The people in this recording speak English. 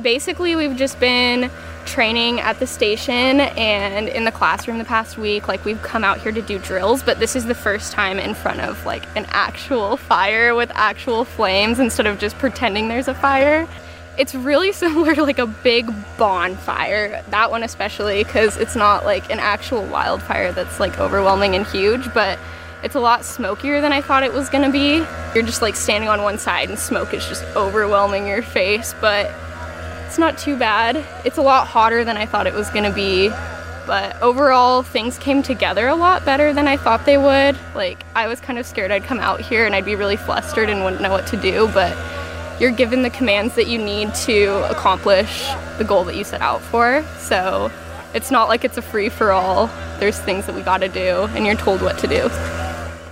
Basically, we've just been training at the station and in the classroom the past week. Like, we've come out here to do drills, but this is the first time in front of like an actual fire with actual flames instead of just pretending there's a fire. It's really similar to like a big bonfire, that one especially, because it's not like an actual wildfire that's like overwhelming and huge, but it's a lot smokier than I thought it was gonna be. You're just like standing on one side and smoke is just overwhelming your face, but it's not too bad. It's a lot hotter than I thought it was gonna be, but overall things came together a lot better than I thought they would. Like, I was kind of scared I'd come out here and I'd be really flustered and wouldn't know what to do, but you're given the commands that you need to accomplish the goal that you set out for. So it's not like it's a free for all. There's things that we gotta do, and you're told what to do.